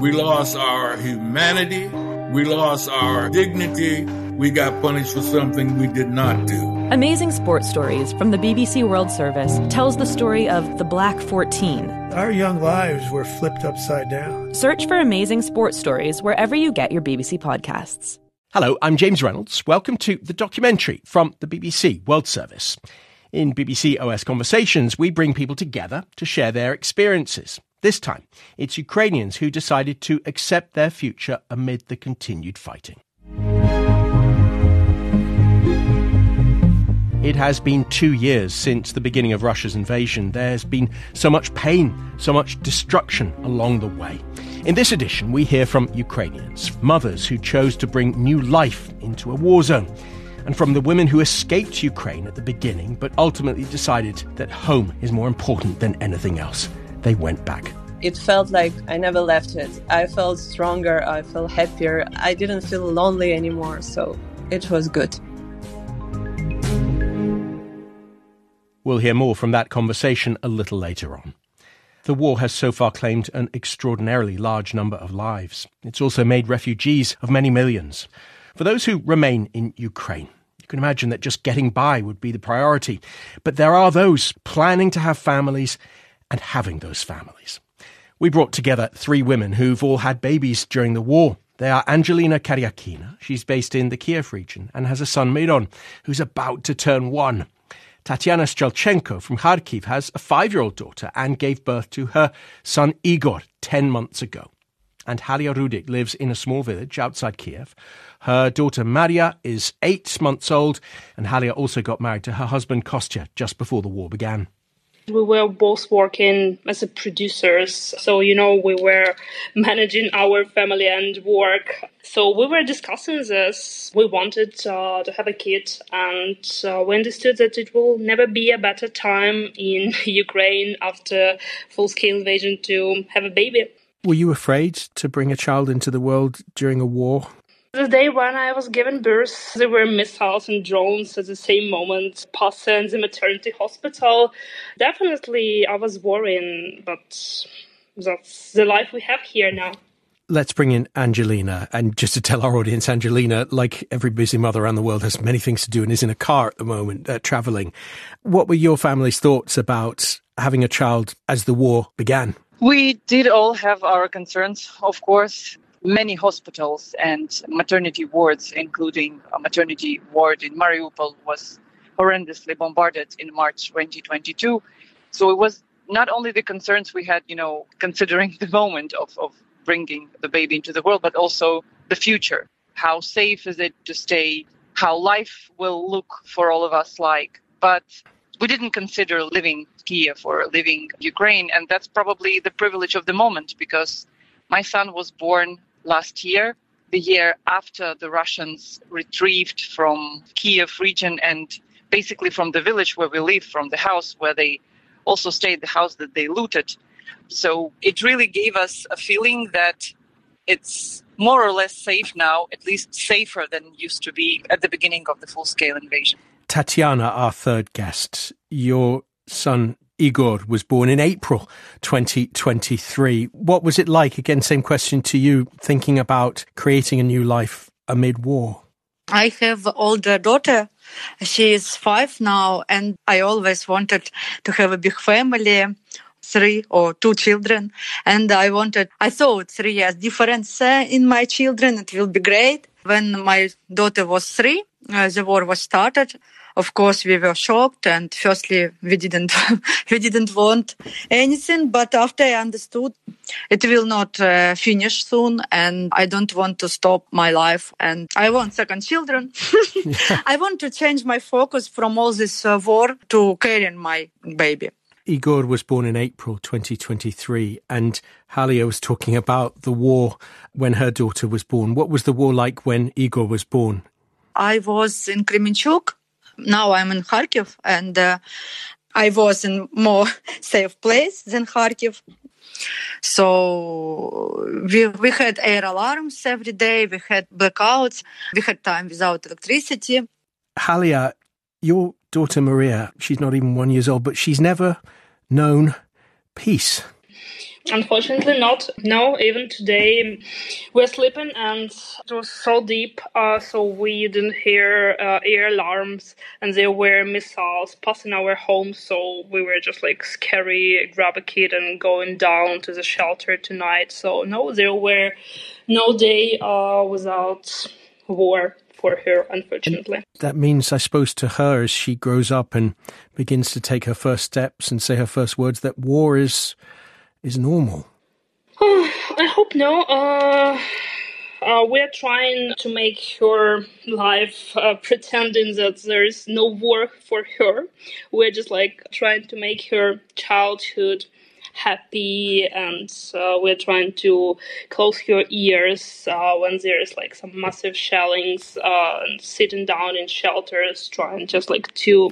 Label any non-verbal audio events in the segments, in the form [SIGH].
We lost our humanity. We lost our dignity. We got punished for something we did not do. Amazing Sports Stories from the BBC World Service tells the story of the Black 14. Our young lives were flipped upside down. Search for Amazing Sports Stories wherever you get your BBC podcasts. Hello, I'm James Reynolds. Welcome to the documentary from the BBC World Service. In BBC OS Conversations, we bring people together to share their experiences. This time, it's Ukrainians who decided to accept their future amid the continued fighting. It has been two years since the beginning of Russia's invasion. There's been so much pain, so much destruction along the way. In this edition, we hear from Ukrainians, mothers who chose to bring new life into a war zone, and from the women who escaped Ukraine at the beginning but ultimately decided that home is more important than anything else. They went back. It felt like I never left it. I felt stronger, I felt happier, I didn't feel lonely anymore, so it was good. We'll hear more from that conversation a little later on. The war has so far claimed an extraordinarily large number of lives. It's also made refugees of many millions. For those who remain in Ukraine, you can imagine that just getting by would be the priority. But there are those planning to have families and having those families. We brought together three women who've all had babies during the war. They are Angelina Karyakina. She's based in the Kiev region and has a son, Miron, who's about to turn one. Tatiana Strelchenko from Kharkiv has a five year old daughter and gave birth to her son Igor 10 months ago. And Halia Rudik lives in a small village outside Kiev. Her daughter Maria is eight months old, and Halia also got married to her husband Kostya just before the war began. We were both working as producers, so you know we were managing our family and work. So we were discussing this. We wanted uh, to have a kid, and uh, we understood that it will never be a better time in [LAUGHS] Ukraine after full-scale invasion to have a baby. Were you afraid to bring a child into the world during a war? The day when I was given birth, there were missiles and drones at the same moment passing the maternity hospital. Definitely, I was worrying, but that's the life we have here now. Let's bring in Angelina. And just to tell our audience, Angelina, like every busy mother around the world, has many things to do and is in a car at the moment, uh, traveling. What were your family's thoughts about having a child as the war began? We did all have our concerns, of course many hospitals and maternity wards, including a maternity ward in Mariupol, was horrendously bombarded in March 2022. So it was not only the concerns we had, you know, considering [LAUGHS] the moment of, of bringing the baby into the world, but also the future. How safe is it to stay? How life will look for all of us like? But we didn't consider living Kiev or living Ukraine, and that's probably the privilege of the moment because my son was born last year, the year after the Russians retrieved from Kiev region and basically from the village where we live, from the house where they also stayed, the house that they looted. So it really gave us a feeling that it's more or less safe now, at least safer than used to be at the beginning of the full scale invasion. Tatiana, our third guest, your son Igor was born in April 2023. What was it like? Again, same question to you, thinking about creating a new life amid war. I have older daughter. She is five now, and I always wanted to have a big family three or two children and i wanted i thought three years difference uh, in my children it will be great when my daughter was three uh, the war was started of course we were shocked and firstly we didn't [LAUGHS] we didn't want anything but after i understood it will not uh, finish soon and i don't want to stop my life and i want second children [LAUGHS] i want to change my focus from all this uh, war to carrying my baby Igor was born in April 2023, and Halia was talking about the war when her daughter was born. What was the war like when Igor was born? I was in Kremenchuk now I'm in Kharkiv and uh, I was in more [LAUGHS] safe place than Kharkiv. So we, we had air alarms every day. We had blackouts. We had time without electricity. Halia, your daughter Maria, she's not even one years old, but she's never known peace. Unfortunately, not. No, even today we're sleeping and it was so deep, uh, so we didn't hear uh, air alarms and there were missiles passing our home. So we were just like scary, grab a kid and going down to the shelter tonight. So no, there were no day uh, without war for her, unfortunately. That means, I suppose, to her as she grows up and begins to take her first steps and say her first words, that war is is normal? I hope no. Uh, uh, we're trying to make her life uh, pretending that there is no work for her. We're just like trying to make her childhood happy and uh, we're trying to close her ears uh, when there's like some massive shellings uh, and sitting down in shelters trying just like to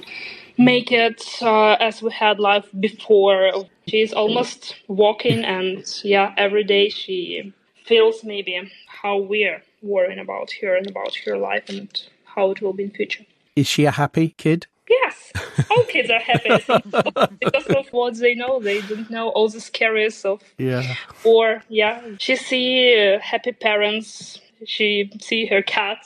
make it uh, as we had life before. She's almost walking and yeah every day she feels maybe how we're worrying about her and about her life and how it will be in future. Is she a happy kid? Yes. All kids are happy [LAUGHS] because of what they know they don't know all the scaries of yeah. or yeah. She see uh, happy parents. She see her cat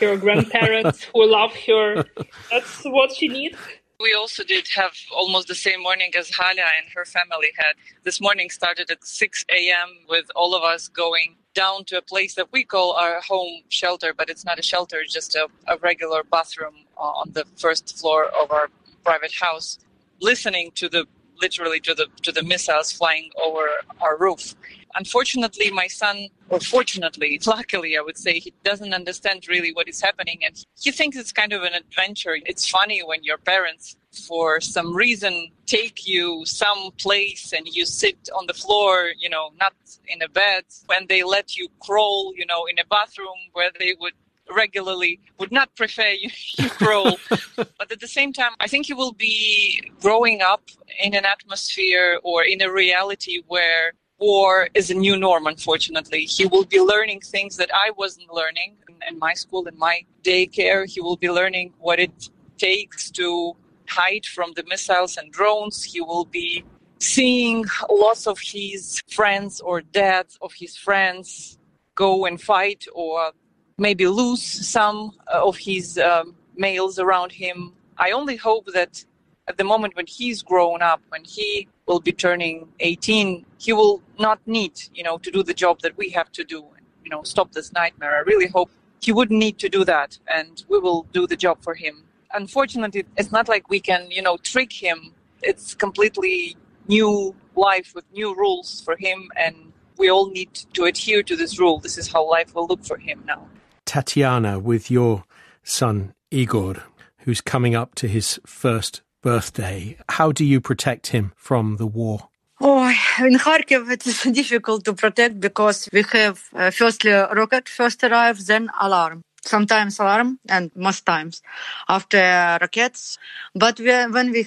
her grandparents who love her. That's what she needs we also did have almost the same morning as Halia and her family had. This morning started at 6 a.m. with all of us going down to a place that we call our home shelter, but it's not a shelter, it's just a, a regular bathroom uh, on the first floor of our private house, listening to the literally to the to the missiles flying over our roof. Unfortunately, my son, or fortunately, [LAUGHS] luckily, I would say, he doesn't understand really what is happening, and he thinks it's kind of an adventure. It's funny when your parents, for some reason, take you some place and you sit on the floor, you know, not in a bed, when they let you crawl, you know, in a bathroom where they would regularly would not prefer you, [LAUGHS] you grow. [LAUGHS] but at the same time, I think you will be growing up in an atmosphere or in a reality where war is a new norm, unfortunately. He will be learning things that I wasn't learning in my school, in my daycare. He will be learning what it takes to hide from the missiles and drones. He will be seeing lots of his friends or dads of his friends go and fight or maybe lose some uh, of his um, males around him. I only hope that at the moment when he's grown up, when he will be turning 18, he will not need, you know, to do the job that we have to do, you know, stop this nightmare. I really hope he wouldn't need to do that and we will do the job for him. Unfortunately, it's not like we can, you know, trick him. It's completely new life with new rules for him and we all need to adhere to this rule. This is how life will look for him now. Tatiana, with your son Igor, who's coming up to his first birthday, how do you protect him from the war? Oh, in Kharkiv it is [LAUGHS] difficult to protect because we have uh, firstly rocket first arrive, then alarm. Sometimes alarm and most times after rockets. But we, when we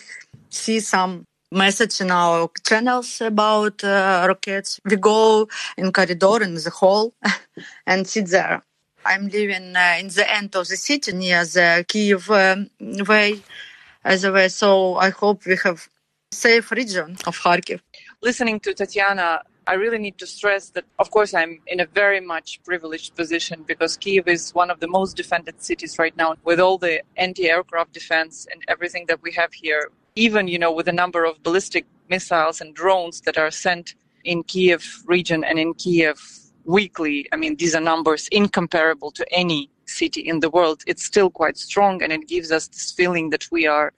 see some message in our channels about uh, rockets, we go in corridor in the hall [LAUGHS] and sit there. I'm living uh, in the end of the city near the Kiev um, way, as a way. So I hope we have safe region of Kharkiv. Listening to Tatiana, I really need to stress that, of course, I'm in a very much privileged position because Kiev is one of the most defended cities right now with all the anti-aircraft defense and everything that we have here. Even, you know, with the number of ballistic missiles and drones that are sent in Kiev region and in Kiev weekly, I mean, these are numbers incomparable to any city in the world. It's still quite strong and it gives us this feeling that we are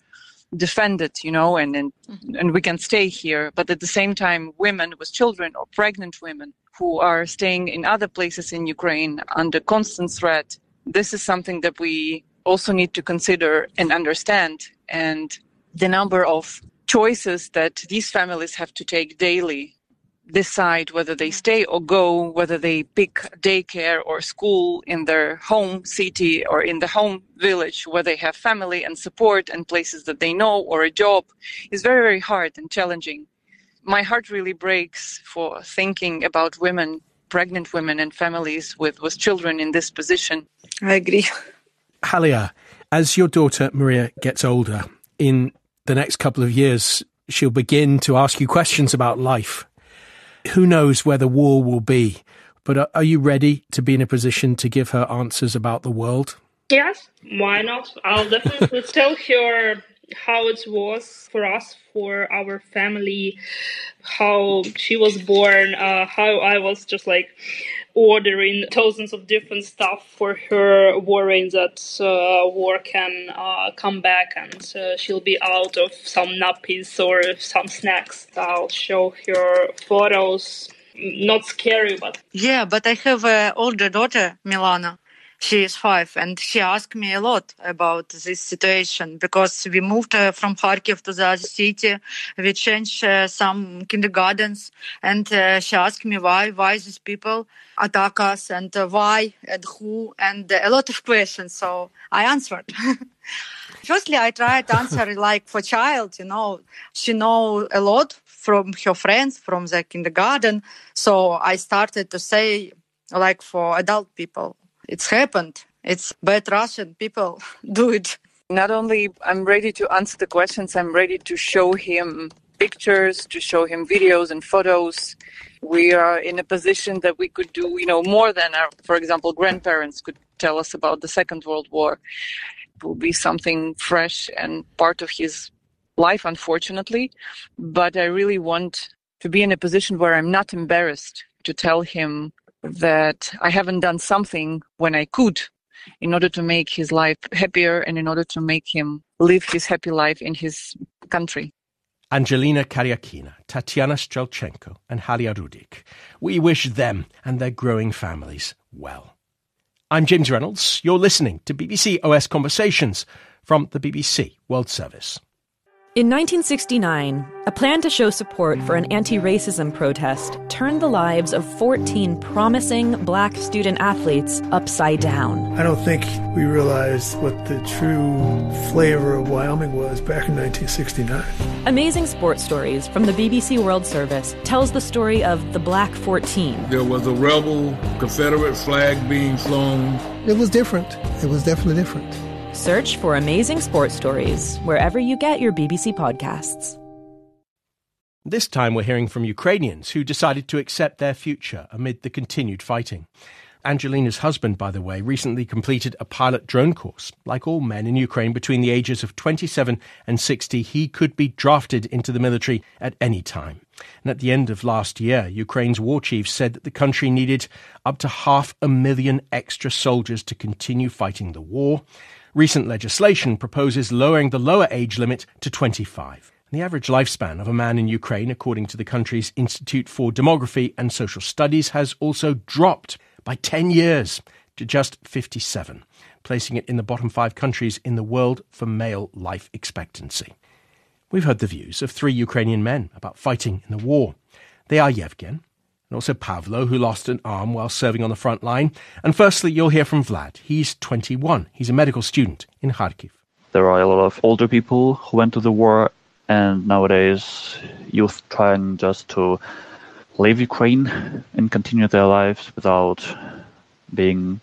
defended, you know, and, and, mm-hmm. and we can stay here. But at the same time, women with children or pregnant women who are staying in other places in Ukraine under constant threat, this is something that we also need to consider and understand. And the number of choices that these families have to take daily decide whether they stay or go, whether they pick daycare or school in their home city or in the home village where they have family and support and places that they know or a job is very, very hard and challenging. My heart really breaks for thinking about women, pregnant women and families with, with children in this position. I agree. [LAUGHS] Halia, as your daughter Maria gets older, in the next couple of years, she'll begin to ask you questions about life who knows where the war will be, but are, are you ready to be in a position to give her answers about the world? Yes, why not? I'll definitely [LAUGHS] tell her how it was for us, for our family, how she was born, uh, how I was just like ordering thousands of different stuff for her, worrying that uh, war can uh, come back and uh, she'll be out of some nappies or some snacks. I'll show her photos. Not scary, but yeah. But I have an older daughter, Milana, she is five and she asked me a lot about this situation because we moved uh, from Kharkiv to the other city. We changed uh, some kindergartens and uh, she asked me why, why these people attack us and uh, why and who and a lot of questions. So I answered. [LAUGHS] Firstly, I tried to answer like for child, you know, she know a lot from her friends from the kindergarten. So I started to say like for adult people it's happened. It's bad Russian people [LAUGHS] do it. Not only I'm ready to answer the questions, I'm ready to show him pictures, to show him videos and photos. We are in a position that we could do, you know, more than our, for example, grandparents could tell us about the Second World War. It will be something fresh and part of his life, unfortunately. But I really want to be in a position where I'm not embarrassed to tell him that I haven't done something when I could in order to make his life happier and in order to make him live his happy life in his country. Angelina Karyakina, Tatiana Strelchenko, and Halia Rudik. We wish them and their growing families well. I'm James Reynolds. You're listening to BBC OS Conversations from the BBC World Service. In 1969, a plan to show support for an anti racism protest turned the lives of 14 promising black student athletes upside down. I don't think we realized what the true flavor of Wyoming was back in 1969. Amazing Sports Stories from the BBC World Service tells the story of the Black 14. There was a rebel Confederate flag being flown. It was different. It was definitely different. Search for Amazing Sports Stories wherever you get your BBC podcasts. This time we're hearing from Ukrainians who decided to accept their future amid the continued fighting. Angelina's husband, by the way, recently completed a pilot drone course. Like all men in Ukraine between the ages of 27 and 60, he could be drafted into the military at any time. And at the end of last year, Ukraine's war chief said that the country needed up to half a million extra soldiers to continue fighting the war. Recent legislation proposes lowering the lower age limit to 25. The average lifespan of a man in Ukraine, according to the country's Institute for Demography and Social Studies, has also dropped by 10 years to just 57, placing it in the bottom five countries in the world for male life expectancy. We've heard the views of three Ukrainian men about fighting in the war. They are Yevgen, and also Pavlo, who lost an arm while serving on the front line. And firstly, you'll hear from Vlad. He's 21. He's a medical student in Kharkiv. There are a lot of older people who went to the war, and nowadays youth trying just to leave Ukraine and continue their lives without being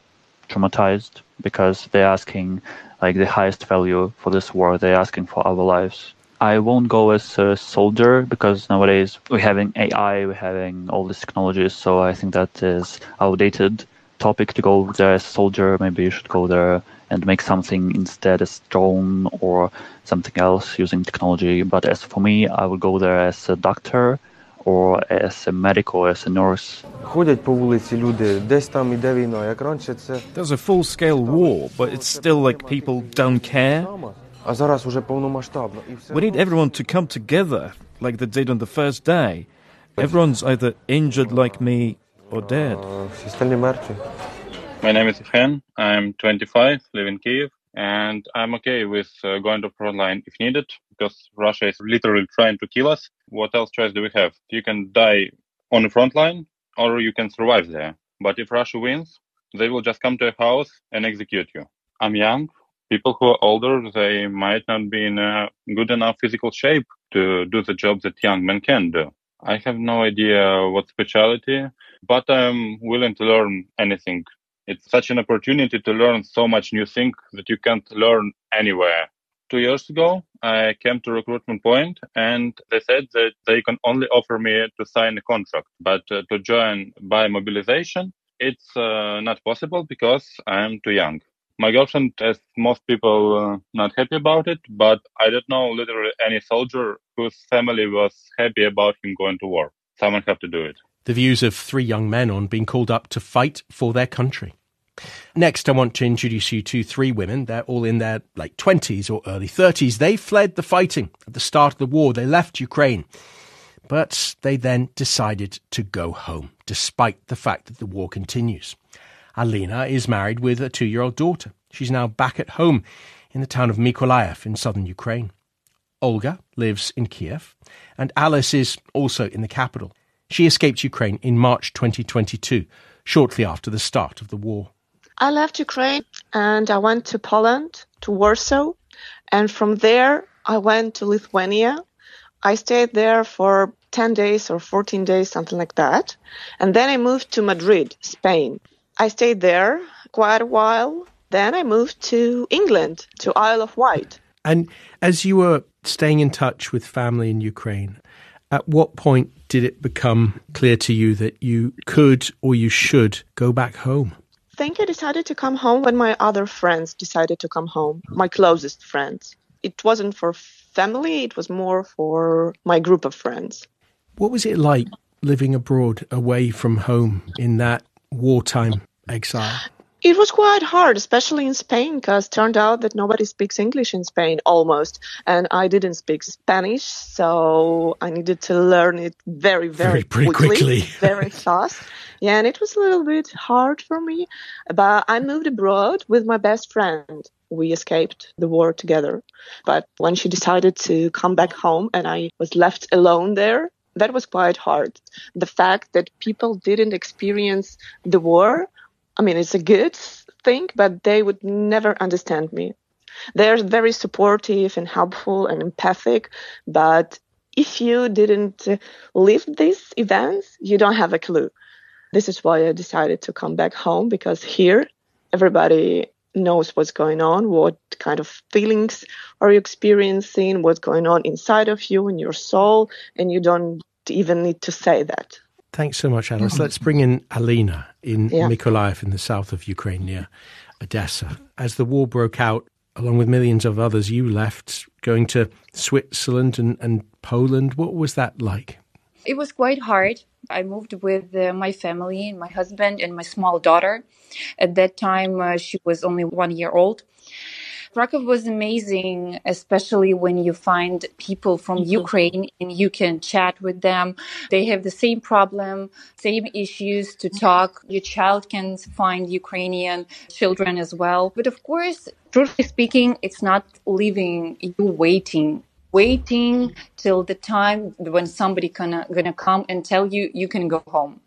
traumatized because they're asking like the highest value for this war. They're asking for our lives. I won't go as a soldier because nowadays we're having AI, we're having all these technologies. So I think that is outdated topic to go there as a soldier. Maybe you should go there and make something instead as drone or something else using technology. But as for me, I would go there as a doctor or as a medic or as a nurse. There's a full-scale war, but it's still like people don't care. We need everyone to come together like they did on the first day. Everyone's either injured like me or dead. My name is Chen. I'm 25, live in Kiev, and I'm okay with uh, going to front line if needed because Russia is literally trying to kill us. What else choice do we have? You can die on the front line or you can survive there. But if Russia wins, they will just come to your house and execute you. I'm young, people who are older, they might not be in a good enough physical shape to do the job that young men can do. I have no idea what specialty, but I'm willing to learn anything. It's such an opportunity to learn so much new things that you can't learn anywhere. two years ago, I came to recruitment point and they said that they can only offer me to sign a contract, but uh, to join by mobilization, it's uh, not possible because I'm too young. My girlfriend, as most people, uh, not happy about it, but I don't know literally any soldier whose family was happy about him going to war. Someone have to do it. The views of three young men on being called up to fight for their country. Next, I want to introduce you to three women. They're all in their late 20s or early 30s. They fled the fighting at the start of the war. They left Ukraine. But they then decided to go home, despite the fact that the war continues. Alina is married with a two year old daughter. She's now back at home in the town of Mykolaiv in southern Ukraine. Olga lives in Kiev, and Alice is also in the capital. She escaped Ukraine in March 2022, shortly after the start of the war. I left Ukraine and I went to Poland, to Warsaw, and from there I went to Lithuania. I stayed there for 10 days or 14 days, something like that. And then I moved to Madrid, Spain. I stayed there quite a while. Then I moved to England, to Isle of Wight. And as you were staying in touch with family in Ukraine, at what point did it become clear to you that you could or you should go back home? I think I decided to come home when my other friends decided to come home, my closest friends. It wasn't for family, it was more for my group of friends. What was it like living abroad away from home in that wartime [GASPS] exile? It was quite hard, especially in Spain, because turned out that nobody speaks English in Spain almost, and I didn't speak Spanish, so I needed to learn it very, very, very quickly, quickly. [LAUGHS] very fast. Yeah, and it was a little bit hard for me, but I moved abroad with my best friend. We escaped the war together, but when she decided to come back home and I was left alone there, that was quite hard. The fact that people didn't experience the war, I mean, it's a good thing, but they would never understand me. They're very supportive and helpful and empathic, but if you didn't live these events, you don't have a clue. This is why I decided to come back home because here everybody knows what's going on, what kind of feelings are you experiencing, what's going on inside of you in your soul, and you don't even need to say that. Thanks so much, Alice. Mm. Let's bring in Alina in Yeah. Mykolaiv in the south of Ukraine near Odessa. As the war broke out, along with millions of others, you left going to Switzerland and, and Poland. What was that like? It was quite hard. I moved with uh, my family, my husband, and my small daughter. At that time, uh, she was only one year old. Krakow was amazing, especially when you find people from Ukraine and you can chat with them. They have the same problem, same issues to talk. Your child can find Ukrainian children as well. But of course, truthfully speaking, it's not leaving you waiting waiting till the time when somebody gonna gonna come and tell you you can go home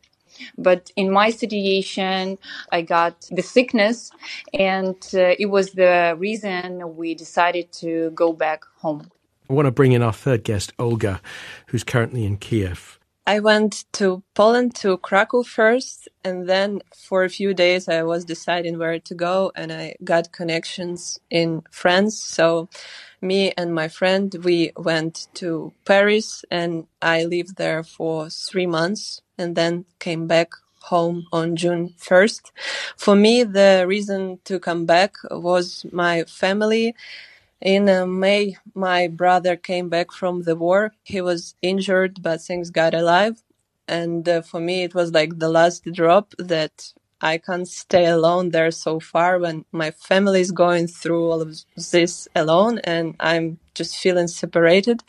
but in my situation i got the sickness and uh, it was the reason we decided to go back home I want to bring in our third guest, Olga, who's currently in Kiev. I went to Poland to Krakow first, and then for a few days I was deciding where to go, and I got connections in France. So, me and my friend we went to Paris, and I lived there for three months, and then came back home on June 1st. For me, the reason to come back was my family. In uh, May, my brother came back from the war. He was injured, but thanks God alive. And uh, for me, it was like the last drop that I can't stay alone there so far when my family is going through all of this alone and I'm just feeling separated.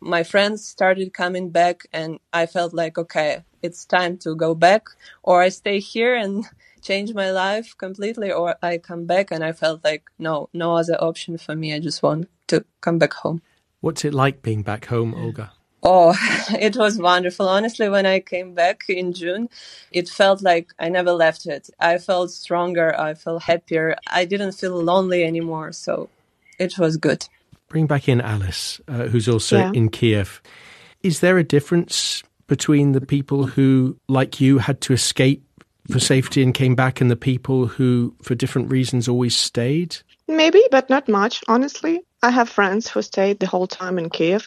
My friends started coming back and I felt like, okay, it's time to go back or I stay here and [LAUGHS] change my life completely or I come back and I felt like no, no other option for me. I just want to come back home. What's it like being back home, Olga? Oh, [LAUGHS] it was wonderful. Honestly, when I came back in June, it felt like I never left it. I felt stronger. I felt happier. I didn't feel lonely anymore. So it was good. Bring back in Alice, uh, who's also Yeah. in Kiev. Is there a difference between the people who, like you, had to escape for safety and came back and the people who, for different reasons, always stayed? Maybe, but not much, honestly. I have friends who stayed the whole time in Kiev.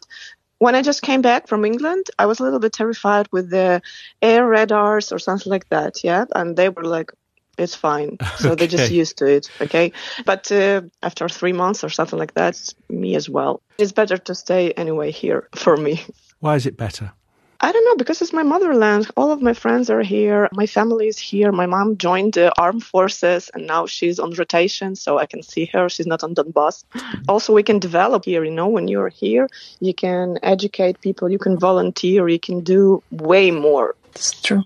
When I just came back from England, I was a little bit terrified with the air radars or something like that. Yeah. And they were like, it's fine. [LAUGHS] So they're just used to it. Okay. But uh, after three months or something like that, me as well. It's better to stay anyway here for me. Why is it better? I don't know because it's my motherland. All of my friends are here. My family is here. My mom joined the armed forces and now she's on rotation, so I can see her. She's not on Donbass. [GASPS] Also, we can develop here. You know, when you're here, you can educate people, you can volunteer, you can do way more. It's true.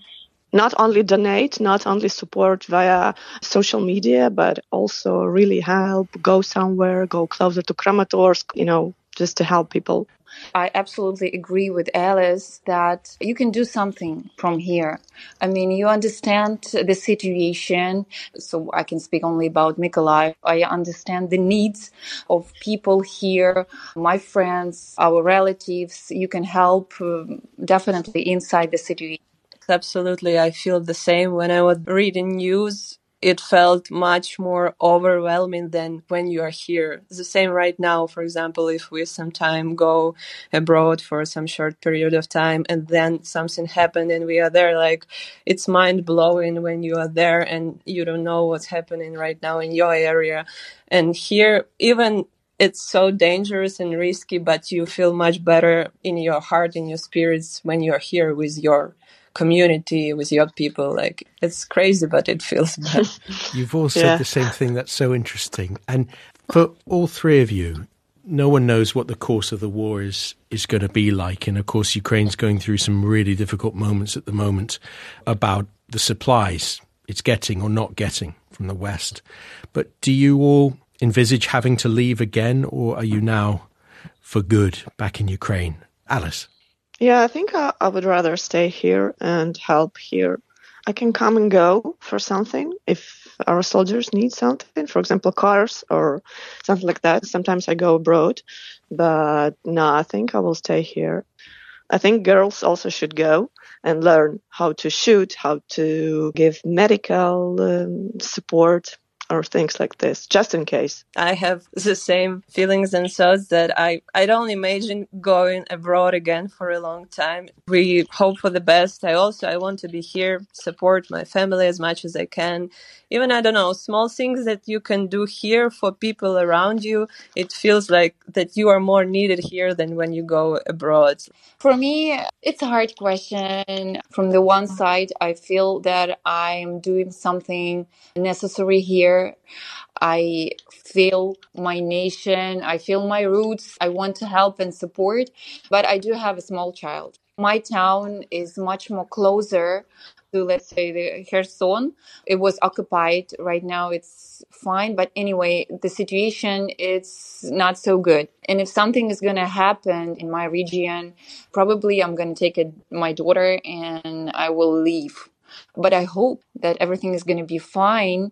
Not only donate, not only support via social media, but also really help, go somewhere, go closer to Kramatorsk, you know, just to help people. I absolutely agree with Alice that you can do something from here. I mean, you understand the situation, so I can speak only about Mykolaiv. I understand the needs of people here, my friends, our relatives. You can help um, definitely inside the situation. Absolutely. I feel the same when I was reading news. It felt much more overwhelming than when you are here. The same right now. For example, if we sometime go abroad for some short period of time and then something happened and we are there, like it's mind blowing when you are there and you don't know what's happening right now in your area. And here, even it's so dangerous and risky, but you feel much better in your heart, in your spirits when you're here with your community, with your people. Like it's crazy, but it feels [LAUGHS] better. You've all said Yeah. the same thing. That's so interesting. And for all three of you, no one knows what the course of the war is is going to be like. And of course, Ukraine's going through some really difficult moments at the moment about the supplies it's getting or not getting from the West. But do you all envisage having to leave again, or are you now for good back in Ukraine? Alice. Yeah, I think I, I would rather stay here and help here. I can come and go for something if our soldiers need something, for example, cars or something like that. Sometimes I go abroad, but no, I think I will stay here. I think girls also should go and learn how to shoot, how to give medical um, support or things like this, just in case. I have the same feelings and thoughts that I, I don't imagine going abroad again for a long time. We hope for the best. I also, I want to be here, support my family as much as I can. Even, I don't know, small things that you can do here for people around you. It feels like that you are more needed here than when you go abroad. For me, it's a hard question. From the one side, I feel that I'm doing something necessary here. I feel my nation. I feel my roots. I want to help and support, but I do have a small child. My town is much more closer to, let's say, the Kherson. It was occupied. Right now, it's fine. But anyway, the situation it's not so good. And if something is going to happen in my region, probably I'm going to take it, my daughter and I will leave. But I hope that everything is going to be fine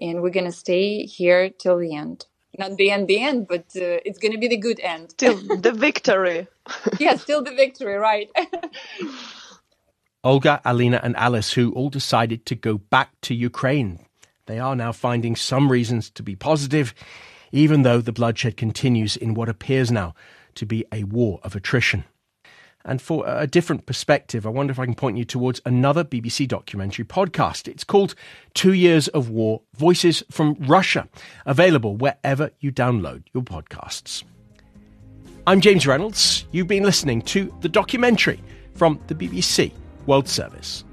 and we're going to stay here till the end. Not the end, the end, but uh, it's going to be the good end. Till [LAUGHS] the victory. [LAUGHS] yeah, still the victory, right? [LAUGHS] Olga, Alina, and Alice, who all decided to go back to Ukraine. They are now finding some reasons to be positive, even though the bloodshed continues in what appears now to be a war of attrition. And for a different perspective, I wonder if I can point you towards another BBC documentary podcast. It's called Two Years of War Voices from Russia, available wherever you download your podcasts. I'm James Reynolds. You've been listening to the documentary from the BBC World Service.